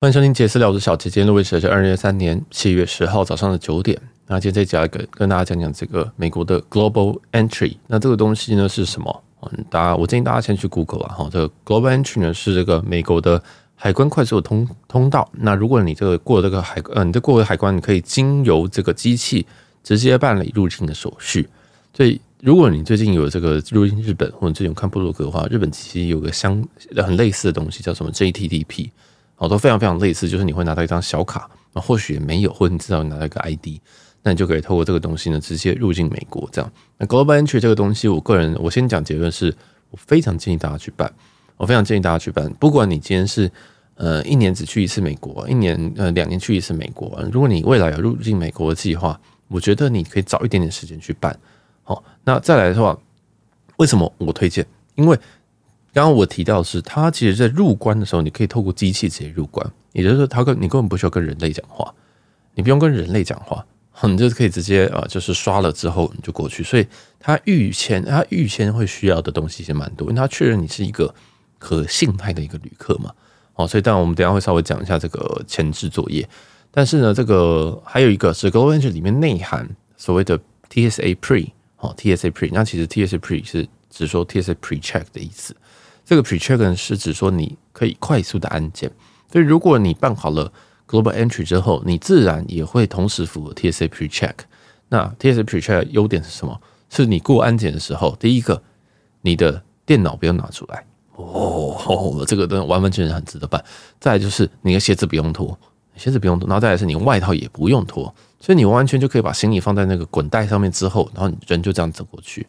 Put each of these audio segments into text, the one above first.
欢迎收听杰私聊，我是小杰。今天录音时是二零二三年七月十号早上的九点。那今天这一集跟大家讲讲这个美国的 Global Entry。那这个东西呢是什么？嗯，大家我建议大家先去 Google 啊。哈，这个 Global Entry 呢是这个美国的海关快速通通道。那如果你这个过这个海，嗯，你这过了海关，你可以经由这个机器直接办理入境的手续。所以，如果你最近有这个入境日本，或者最近有看部落格的话，日本其实有个相很类似的东西，叫什么 JTTP。好，都非常非常类似，就是你会拿到一张小卡，那或许也没有，或者你至少拿到一个 ID，那你就可以透过这个东西呢，直接入境美国。这样，那 Global Entry 这个东西，我个人我先讲结论是，我非常建议大家去办，我非常建议大家去办。不管你今天是呃一年只去一次美国，一年呃两年去一次美国，如果你未来有入境美国的计划，我觉得你可以早一点点时间去办。好，那再来的话，为什么我推荐？因为刚刚我提到是，它其实在入关的时候，你可以透过机器直接入关，也就是说，它跟你根本不需要跟人类讲话，你不用跟人类讲话，你就可以直接啊，就是刷了之后你就过去。所以它预签，它预签会需要的东西其实蛮多，因为它确认你是一个可信赖的一个旅客嘛。哦，所以当然我们等下会稍微讲一下这个前置作业。但是呢，这个还有一个是 Global Entry 里面内涵所谓的 TSA Pre，哦，TSA Pre，那其实 TSA Pre 是只说 TSA Pre Check 的意思。这个 pre-check 是指说你可以快速的安检，所以如果你办好了 global entry 之后，你自然也会同时符合 TSA pre-check。那 TSA pre-check 优点是什么？是你过安检的时候，第一个，你的电脑不用拿出来哦，这个都完完全全很值得办。再就是你的鞋子不用脱，鞋子不用脱，然后再来是你外套也不用脱，所以你完全就可以把行李放在那个滚带上面之后，然后你人就这样走过去。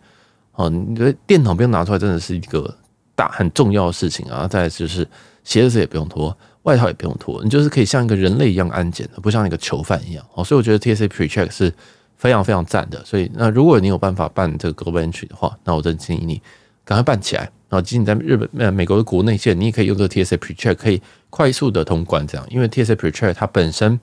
哦，你的电脑不用拿出来，真的是一个。大很重要的事情啊，再就是鞋子也不用脱，外套也不用脱，你就是可以像一个人类一样安检的，不像一个囚犯一样哦。所以我觉得 TSA PreCheck 是非常非常赞的。所以那如果你有办法办这个 Global Entry 的话，那我真建议你赶快办起来。然后，即使你在日本、呃美国的国内线，你也可以用这个 TSA PreCheck 可以快速的通关。这样，因为 TSA PreCheck 它本身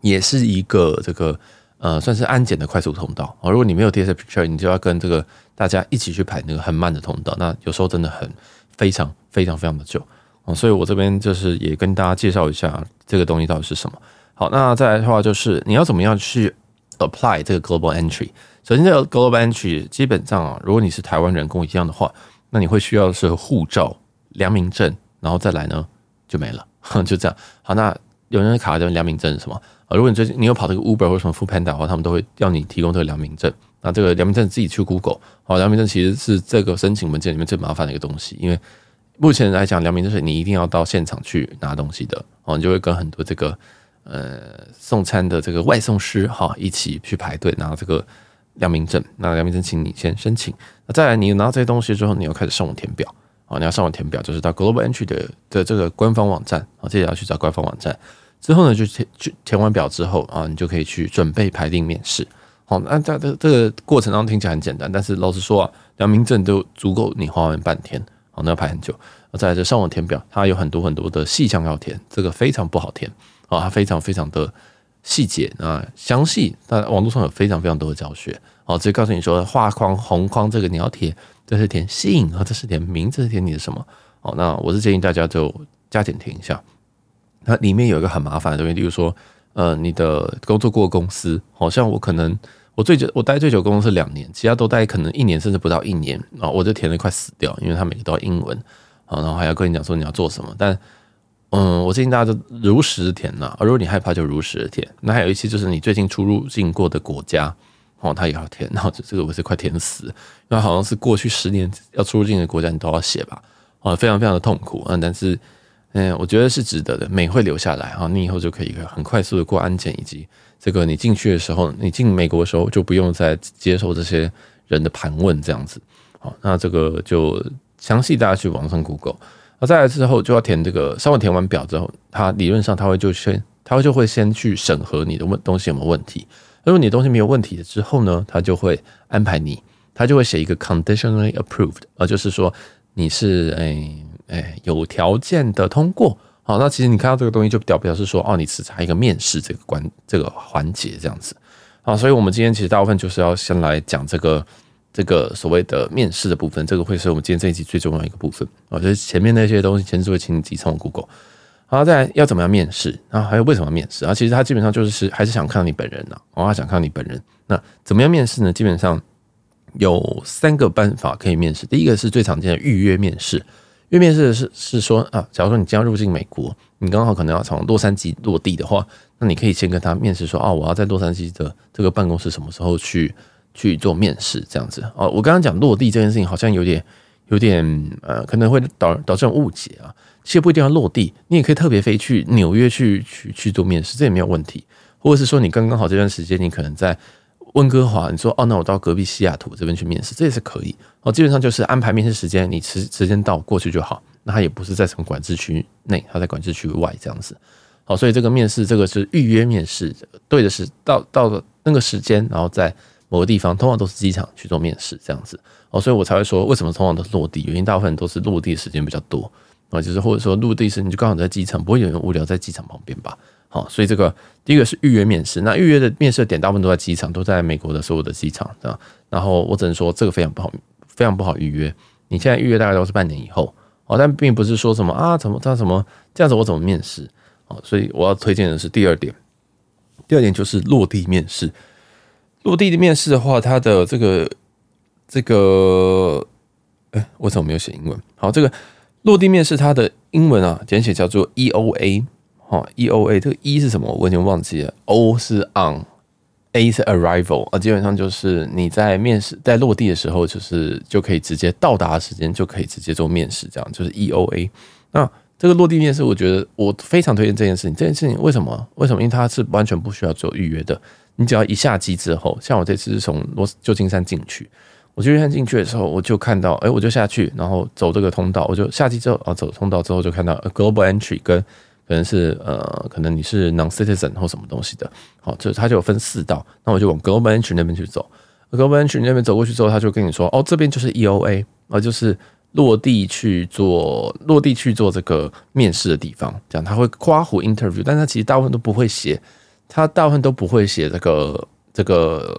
也是一个这个呃算是安检的快速通道哦。如果你没有 TSA PreCheck，你就要跟这个。大家一起去排那个很慢的通道，那有时候真的很非常非常非常的久哦，所以我这边就是也跟大家介绍一下这个东西到底是什么。好，那再来的话就是你要怎么样去 apply 这个 global entry。首先，这个 global entry 基本上啊，如果你是台湾人跟我一样的话，那你会需要的是护照、良民证，然后再来呢就没了，就这样。好，那有人卡的良民证是什么？啊，如果你最近你有跑这个 Uber 或者什么 Foodpanda 的话，他们都会要你提供这个良民证。那这个良民证自己去 Google，好，良民证其实是这个申请文件里面最麻烦的一个东西，因为目前来讲，良民证是你一定要到现场去拿东西的，哦，你就会跟很多这个呃送餐的这个外送师哈一起去排队拿这个良民证。那良民证，请你先申请。那再来，你拿到这些东西之后，你要开始上网填表，哦，你要上网填表，就是到 Global Entry 的的这个官方网站，啊，接着要去找官方网站，之后呢，就填去填完表之后啊，你就可以去准备排定面试。好，那在这这个过程当中听起来很简单，但是老实说啊，良民证都足够你花完半天，好，那要排很久。再来这上网填表，它有很多很多的细项要填，这个非常不好填啊，它非常非常的细节啊，详细。但网络上有非常非常多的教学，好，直接告诉你说画框红框这个你要填，这是填姓啊，这是填名，这是填你的什么？好，那我是建议大家就加减填一下。它里面有一个很麻烦的东西，例如说，呃，你的工作过公司，好像我可能。我最久，我待最久公司是两年，其他都待可能一年甚至不到一年啊！我就填的快死掉，因为他每个都要英文啊，然后还要跟你讲说你要做什么。但嗯，我建议大家就如实填呐，如果你害怕就如实填。那还有一些就是你最近出入境过的国家哦，他也要填。然后这个我是快填死，因为好像是过去十年要出入境的国家你都要写吧，啊，非常非常的痛苦啊！但是嗯，我觉得是值得的，美会留下来啊，你以后就可以很快速的过安检以及。这个你进去的时候，你进美国的时候就不用再接受这些人的盘问这样子。好，那这个就详细大家去网上 Google。那再来之后就要填这个，稍微填完表之后，他理论上他会就先，他就会先去审核你的问东西有没有问题。如果你的东西没有问题的之后呢，他就会安排你，他就会写一个 conditionally approved，啊，就是说你是诶诶有条件的通过。好，那其实你看到这个东西就表表示说，哦，你只差一个面试这个关这个环节这样子。好，所以我们今天其实大部分就是要先来讲这个这个所谓的面试的部分，这个会是我们今天这一集最重要的一个部分。啊，就是前面那些东西，其实会请你自己上 Google。好，再来要怎么样面试？然后还有为什么面试啊？其实他基本上就是还是想看到你本人呐，哦，他想看到你本人。那怎么样面试呢？基本上有三个办法可以面试。第一个是最常见的预约面试，预约面试的是是说啊，假如说你将要入境美国，你刚好可能要从洛杉矶落地的话，那你可以先跟他面试说，哦，我要在洛杉矶的这个办公室什么时候去去做面试这样子。哦，我刚刚讲落地这件事情好像有点有点呃，可能会导导致误解啊。其实不一定要落地，你也可以特别飞去纽约去去去做面试，这也没有问题。或者是说，你刚刚好这段时间，你可能在温哥华，你说哦，那我到隔壁西雅图这边去面试，这也是可以。哦，基本上就是安排面试时间，你时时间到过去就好。那他也不是在什么管制区内，他在管制区外这样子。好，所以这个面试，这个是预约面试，对的是到到那个时间，然后在某个地方，通常都是机场去做面试这样子。哦，所以我才会说，为什么通常都是落地？原因大部分都是落地的时间比较多。啊，就是或者说落地时，你就刚好在机场，不会有人无聊在机场旁边吧？好，所以这个第一个是预约面试。那预约的面试点大部分都在机场，都在美国的所有的机场，这样。然后我只能说这个非常不好，非常不好预约。你现在预约大概都是半年以后哦，但并不是说什么啊，怎么这样什么这样子我怎么面试？哦，所以我要推荐的是第二点。第二点就是落地面试。落地的面试的话，它的这个这个，哎，为什么没有写英文？好，这个。落地面试，它的英文啊简写叫做 E O A 哦 EOA 这个 E 是什么？我已经忘记了。O 是 on，A 是 arrival 啊，基本上就是你在面试在落地的时候，就是就可以直接到达的时间就可以直接做面试，这样就是 EOA。那这个落地面试，我觉得我非常推荐这件事情。这件事情为什么？为什么？因为它是完全不需要做预约的，你只要一下机之后，像我这次是从罗旧金山进去。我就看进去的时候，我就看到，哎，我就下去，然后走这个通道，我就下机之后，啊，走通道之后就看到 Global Entry 跟可能是呃，可能你是 Non-Citizen 或什么东西的，好，就它就有分四道，那我就往 Global Entry 那边去走，Global Entry 那边走过去之后，他就跟你说，哦，这边就是 EOA，啊，就是落地去做落地去做这个面试的地方，这样他会括弧 Interview，但他其实大部分都不会写，他大部分都不会写这个这个。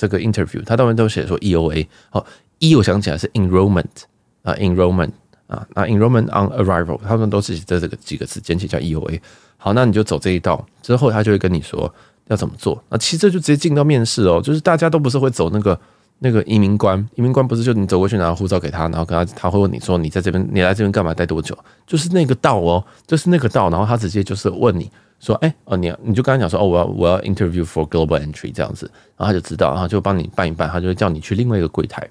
这个 interview，他大部分都写说 EOA，好，E 我想起来是 enrollment 啊，enrollment 啊，那 enrollment on arrival，他们都是这这个几个字，简写叫 EOA。好，那你就走这一道之后，他就会跟你说要怎么做。那其实这就直接进到面试哦，就是大家都不是会走那个那个移民官，移民官不是就你走过去拿护照给他，然后跟他他会问你说你在这边你来这边干嘛，待多久？就是那个道哦，就是那个道，然后他直接就是问你。说，哎，哦，你你就刚才讲说，哦，我要我要 interview for global entry 这样子，然后他就知道，然后就帮你办一办，他就会叫你去另外一个柜台，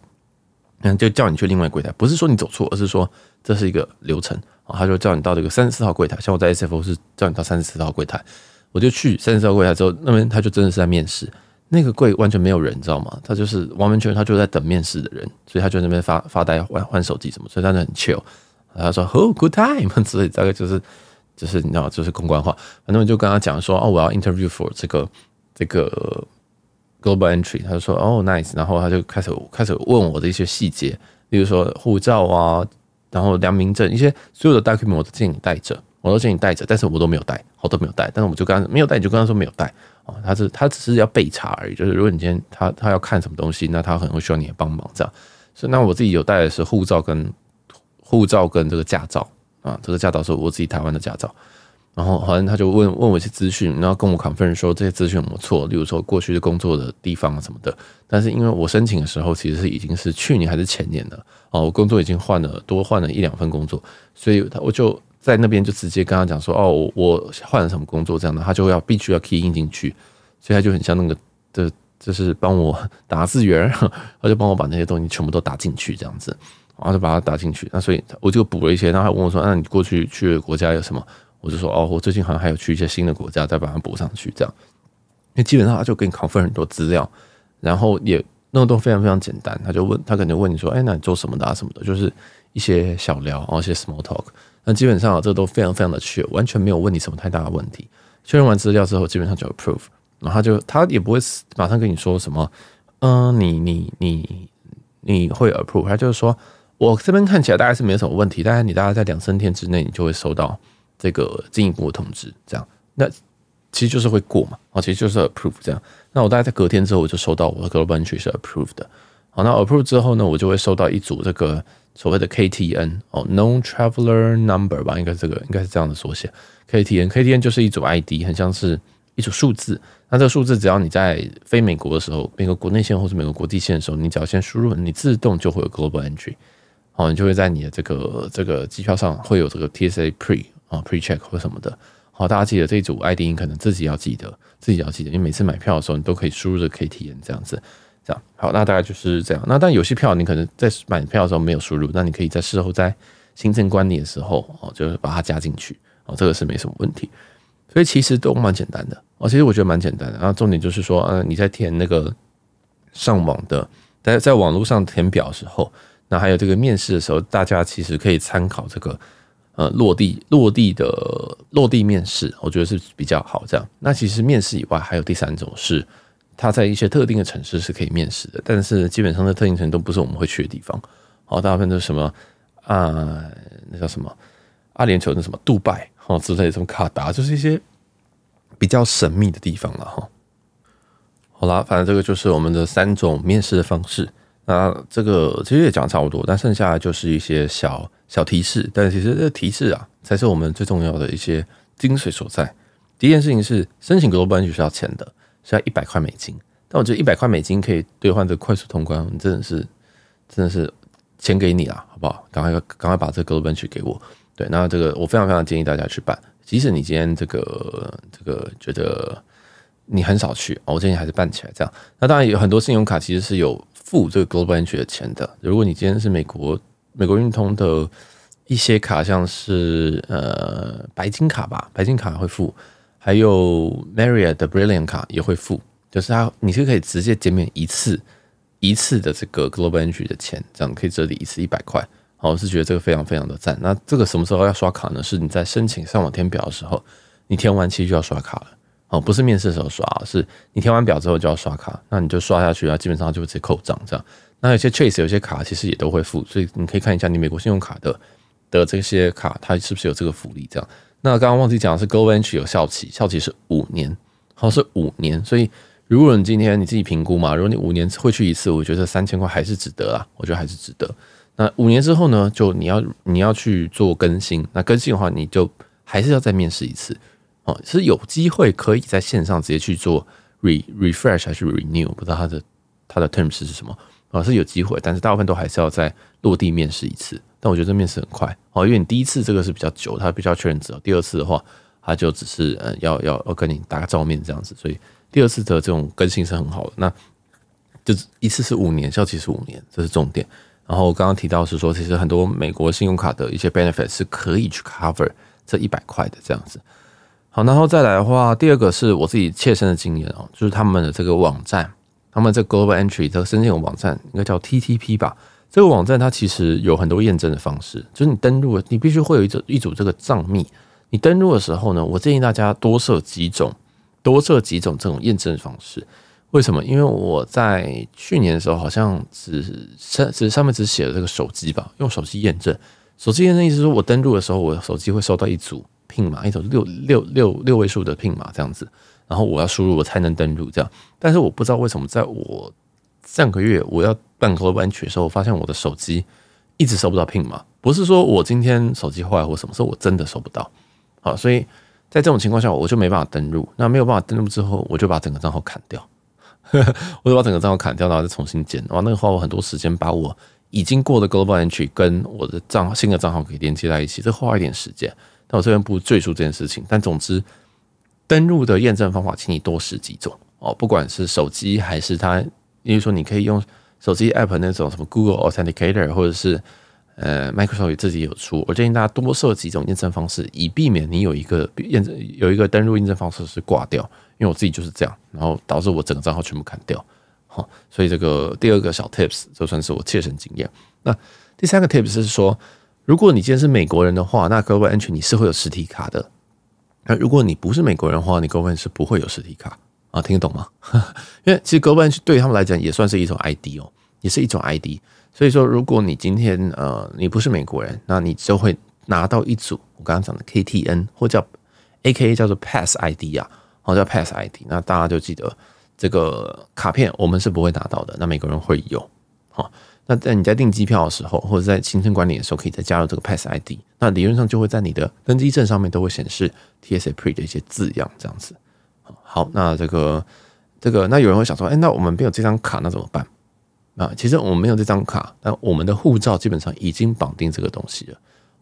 嗯，就叫你去另外柜台，不是说你走错，而是说这是一个流程，啊，他就叫你到这个三十四号柜台，像我在 SFO 是叫你到三十四号柜台，我就去三十四号柜台之后，那边他就真的是在面试，那个柜完全没有人，你知道吗？他就是完完全全他就在等面试的人，所以他就在那边发发呆、换换手机什么，所以他就很 chill，他说 Oh good time，所以大概就是。就是你知道，就是公关话，反正我就跟他讲说，哦，我要 interview for 这个这个 global entry，他就说，哦，nice，然后他就开始开始问我的一些细节，例如说护照啊，然后良民证，一些所有的 document 我都建议你带着，我都建议你带着，但是我都没有带，我都没有带，但是我就跟他没有带，你就跟他说没有带，哦，他是他只是要备查而已，就是如果你今天他他要看什么东西，那他可能会需要你的帮忙这样，所以那我自己有带的是护照跟护照跟这个驾照。啊，这个驾照是我自己台湾的驾照，然后好像他就问问我一些资讯，然后跟我 confirm 说这些资讯有没错，例如说过去的工作的地方啊什么的。但是因为我申请的时候其实是已经是去年还是前年的哦，我工作已经换了多换了一两份工作，所以他我就在那边就直接跟他讲说哦，我换了什么工作这样的，他就要必须要 key in 进去，所以他就很像那个的，就是帮我打字员，他就帮我把那些东西全部都打进去这样子。然后就把它打进去，那所以我就补了一些，然后他问我说：“那你过去去的国家有什么？”我就说：“哦，我最近好像还有去一些新的国家，再把它补上去。”这样，因为基本上他就给你 confirm 很多资料，然后也弄得都非常非常简单。他就问他可能问你说：“哎，那你做什么的啊？什么的？”就是一些小聊，然后一些 small talk。那基本上这都非常非常的确，完全没有问你什么太大的问题。确认完资料之后，基本上就 approve。然后他就他也不会马上跟你说什么：“嗯，你你你你会 approve。”他就是说。我这边看起来大概是没什么问题，但是你大概在两三天之内，你就会收到这个进一步的通知，这样，那其实就是会过嘛，啊，其实就是 approve 这样。那我大概在隔天之后，我就收到我的 global entry 是 approved 的，好，那 approve 之后呢，我就会收到一组这个所谓的 KTN 哦，Known Traveler Number 吧，应该这个应该是这样的缩写。KTN，KTN 就是一组 ID，很像是一组数字。那这个数字只要你在非美国的时候，美国国内线或是美国国际线的时候，你只要先输入，你自动就会有 Global Entry。好，你就会在你的这个这个机票上会有这个 TSA Pre 啊 Pre Check 或什么的。好，大家记得这一组 ID，你可能自己要记得，自己要记得，因为每次买票的时候，你都可以输入这个 KTN 这样子。这样好，那大概就是这样。那但有些票你可能在买票的时候没有输入，那你可以在事后在行政管理的时候哦，就是把它加进去哦，这个是没什么问题。所以其实都蛮简单的哦，其实我觉得蛮简单的。然后重点就是说，嗯，你在填那个上网的，在在网络上填表的时候，那还有这个面试的时候，大家其实可以参考这个呃落地落地的落地面试，我觉得是比较好。这样，那其实面试以外，还有第三种是。他在一些特定的城市是可以面试的，但是基本上的特定城市都不是我们会去的地方。好，大部分都是什么啊、那叫什么？阿联酋那什么？杜拜哦之类的，什么卡达，就是一些比较神秘的地方了哈。好啦，反正这个就是我们的三种面试的方式。那这个其实也讲差不多，但剩下就是一些小小提示。但其实这个提示啊，才是我们最重要的一些精髓所在。第一件事情是申请 Global Entry 是要钱的。是要一百块美金，但我觉得一百块美金可以兑换这快速通关，真的是真的是钱给你了，好不好？赶快赶快把这个 Global Entry 给我。对，那这个我非常非常建议大家去办，即使你今天这个这个觉得你很少去，我建议还是办起来。这样，那当然有很多信用卡其实是有付这个 Global Entry 的钱的。如果你今天是美国美国运通的一些卡，像是呃白金卡吧，白金卡会付。还有 Marriott 的 Brilliant 卡也会付，就是它你是可以直接减免一次一次的这个 Global Entry 的钱，这样可以折抵一次一百块。我是觉得这个非常非常的赞。那这个什么时候要刷卡呢？是你在申请上网填表的时候，你填完其实就要刷卡了。哦，不是面试的时候刷，是你填完表之后就要刷卡。那你就刷下去啊，基本上就直接扣账这样。那有些 Chase 有些卡其实也都会付，所以你可以看一下你美国信用卡的的这些卡，它是不是有这个福利这样。那刚刚忘记讲的是，Global Entry 有效期，效期是五年，好，是五年。所以如果你今天你自己评估嘛，如果你五年会去一次，我觉得三千块还是值得啊，我觉得还是值得。那五年之后呢，就你要你要去做更新，那更新的话，你就还是要再面试一次哦，是有机会可以在线上直接去做 re refresh 还是 renew，不知道它的它的 terms 是什么啊，是有机会，但是大部分都还是要再落地面试一次。但我觉得这面试很快哦，因为你第一次这个是比较久，他必须要确认之后，第二次的话，他就只是呃要要要跟你打个照面这样子，所以第二次的这种更新是很好的。那就一次是五年，效期是五年，这是重点。然后我刚刚提到是说，其实很多美国信用卡的一些 benefit 是可以去 cover 这一百块的这样子。好，然后再来的话，第二个是我自己切身的经验哦，就是他们的这个网站，他们这 Global Entry 的申请网站应该叫 TTP 吧。这个网站它其实有很多验证的方式，就是你登录，你必须会有一组一组这个账密。你登录的时候呢，我建议大家多设几种，多设几种这种验证方式。为什么？因为我在去年的时候好像只上只上面只写了这个手机吧，用手机验证。手机验证意思是说我登录的时候，我手机会收到一组 PIN 码，一种六六六六位数的 PIN 码这样子，然后我要输入我才能登录这样。但是我不知道为什么在我上个月我要办 Global Entry 的时候，我发现我的手机一直收不到 PIN 码，不是说我今天手机坏或什么，是我真的收不到。好，所以在这种情况下，我就没办法登录。那没有办法登录之后，我就把整个账号砍掉，我就把整个账号砍掉，然后再重新建。哇，那个花我很多时间，把我已经过的 Global Entry 跟我的账新的账号可以连接在一起，这花一点时间。但我这边不赘述这件事情。但总之，登录的验证方法，请你多试几种哦，不管是手机还是它。例如说，你可以用手机 App 那种什么 Google Authenticator，或者是呃 Microsoft 自己有出。我建议大家多设几种验证方式，以避免你有一个验证有一个登录验证方式是挂掉。因为我自己就是这样，然后导致我整个账号全部砍掉。所以这个第二个小 Tips 就算是我切身经验。那第三个 Tips 是说，如果你今天是美国人的话，那 Global Entry 你是会有实体卡的。那如果你不是美国人的话，你 Global Entry 是不会有实体卡。啊，听得懂吗？因为其实 Global Entry 对他们来讲也算是一种 ID 哦，也是一种 ID。所以说，如果你今天呃你不是美国人，那你就会拿到一组我刚刚讲的 KTN 或叫 AKA 叫做 Pass ID 啊，好叫 Pass ID。那大家就记得这个卡片我们是不会拿到的，那美国人会有。好，那在你在订机票的时候，或者在行程管理的时候，可以再加入这个 Pass ID。那理论上就会在你的登机证上面都会显示 TSA Pre 的一些字样，这样子。好，那这个这个，那有人会想说，哎，那我们没有这张卡，那怎么办？啊，其实我们没有这张卡，但我们的护照基本上已经绑定这个东西了。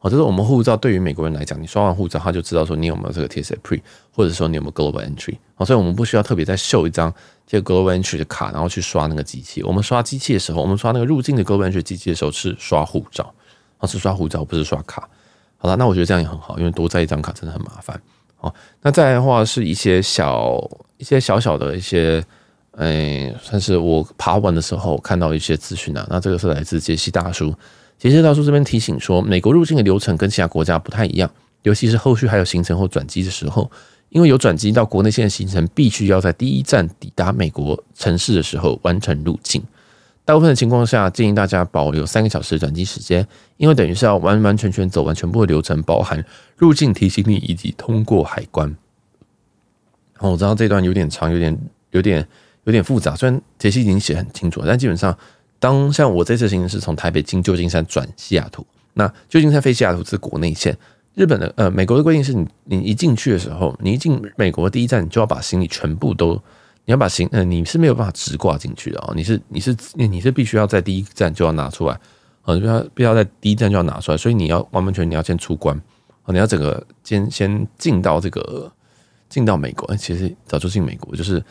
好，就是我们护照对于美国人来讲，你刷完护照，他就知道说你有没有这个 TSA Pre，或者说你有没有 Global Entry。好，所以我们不需要特别再秀一张这个 Global Entry 的卡，然后去刷那个机器。我们刷机器的时候，我们刷那个入境的 Global Entry 机器的时候是刷护照，啊，是刷护照，不是刷卡。好了，那我觉得这样也很好，因为多带一张卡真的很麻烦。好，那再的话是一些小一些小小的一些。哎，算是我爬完的时候看到一些资讯啊。那这个是来自杰西大叔，杰西大叔这边提醒说，美国入境的流程跟其他国家不太一样，尤其是后续还有行程或转机的时候，因为有转机到国内线的行程，必须要在第一站抵达美国城市的时候完成入境。大部分的情况下，建议大家保留三个小时的转机时间，因为等于是要完完全全走完全部的流程，包含入境提醒你以及通过海关。好，我知道这段有点长，有点有点。有点复杂，虽然杰西已经写很清楚了，但基本上，当像我这次行程是从台北经旧金山转西雅图，那旧金山飞西雅图是国内线。日本的呃，美国的规定是你你一进去的时候，你一进美国第一站，你就要把行李全部都，你要把行呃，你是没有办法直挂进去的哦，你是你是你是必须要在第一站就要拿出来，啊，必要必要在第一站就要拿出来，所以你要完完全你要先出关，啊，你要整个先先进到这个进到美国，其实早就进美国就是。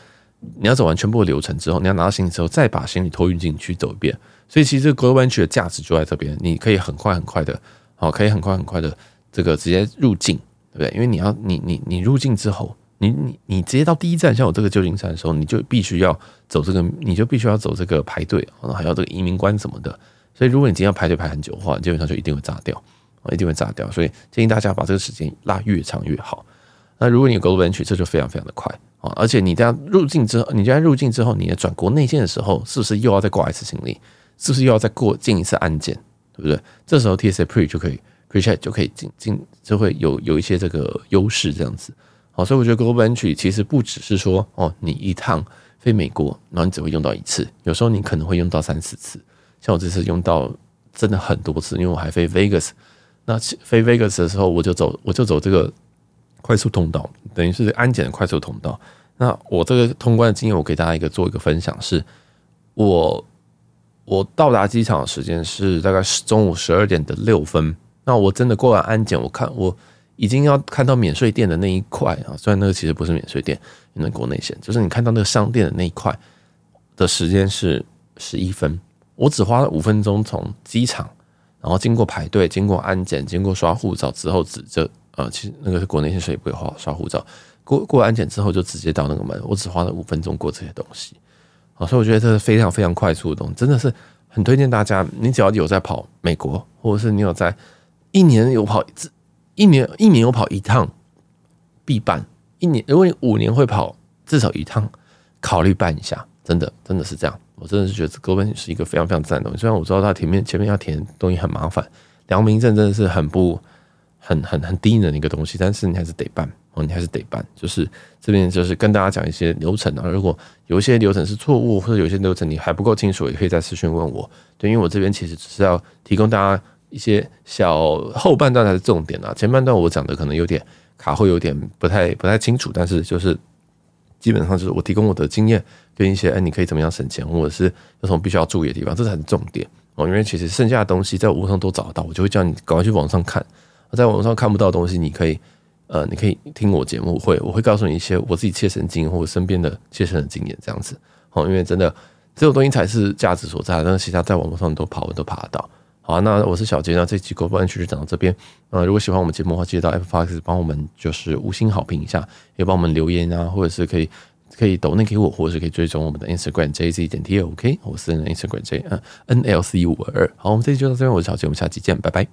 你要走完全部的流程之后，你要拿到行李之后，再把行李托运进去走一遍。所以其实这个 Global Entry 的价值就在这边，你可以很快很快的，好，可以很快很快的这个直接入境，对不对？因为你要你你你入境之后，你你你直接到第一站，像我这个旧金山的时候，你就必须要走这个，你就必须要走这个排队，然后还要这个移民关什么的。所以如果你今天要排队排很久的话，基本上就一定会炸掉，一定会炸掉。所以建议大家把这个时间拉越长越好。那如果你有 Global Entry，这就非常非常的快。而且你这样入境之后，你这样入境之后，你转国内线的时候，是不是又要再挂一次行李？是不是又要再过进一次安检？对不对？这时候 TSA Pre 就可以 Pre-check 就可以进进，就会有有一些这个优势这样子。好，所以我觉得 Global Entry 其实不只是说哦，你一趟飞美国，然后你只会用到一次，有时候你可能会用到三四次。像我这次用到真的很多次，因为我还飞 Vegas，那飞 Vegas 的时候，我就走我就走这个。快速通道等于是安检的快速通道。那我这个通关的经验，我给大家一个做一个分享是，我我到达机场的时间是大概是中午十二点的六分。那我真的过完安检，我看我已经要看到免税店的那一块啊，虽然那个其实不是免税店，那国内线就是你看到那个商店的那一块的时间是十一分。我只花了五分钟从机场，然后经过排队，经过安检，经过刷护照之后，指着。呃，其实那个是国内线，所以不会花刷护照。过过安检之后，就直接到那个门。我只花了五分钟过这些东西，啊，所以我觉得这是非常非常快速的东西，真的是很推荐大家。你只要有在跑美国，或者是你有在一年有跑一，一年一年有跑一趟必办。一年如果你五年会跑至少一趟，考虑办一下。真的真的是这样，我真的是觉得这 Global 是一个非常非常赞的东西。虽然我知道它前面前面要填东西很麻烦，良民证真的是很不。很很很低能的一个东西，但是你还是得办哦，你还是得办。就是这边就是跟大家讲一些流程啊，如果有一些流程是错误，或者有些流程你还不够清楚，也可以在私讯问我。对，因为我这边其实只是要提供大家一些小后半段才是重点啊，前半段我讲的可能有点卡，会有点不太不太清楚，但是就是基本上就是我提供我的经验跟一些哎，你可以怎么样省钱，或者是有什么必须要注意的地方，这才是重点哦。因为其实剩下的东西在网上都找得到，我就会叫你赶快去网上看。在网上看不到的东西，你可以，呃，你可以听我节目会，我会告诉你一些我自己切身经验或者身边的切身的经验，这样子，好，因为真的这种东西才是价值所在，但是其他在网络上都跑，都爬得到。好，那我是小杰，那这期狗不安全就讲到这边。呃，如果喜欢我们节目的话，记得到 Apple Fox 帮我们就是五星好评一下，也帮我们留言啊，或者是可以可以抖内给我，或者是可以追踪我们的 Instagram JZ 点 T L OK，我是 Instagram J 嗯 N L C 五二二。好，我们这期就到这边，我是小杰，我们下期见，拜拜。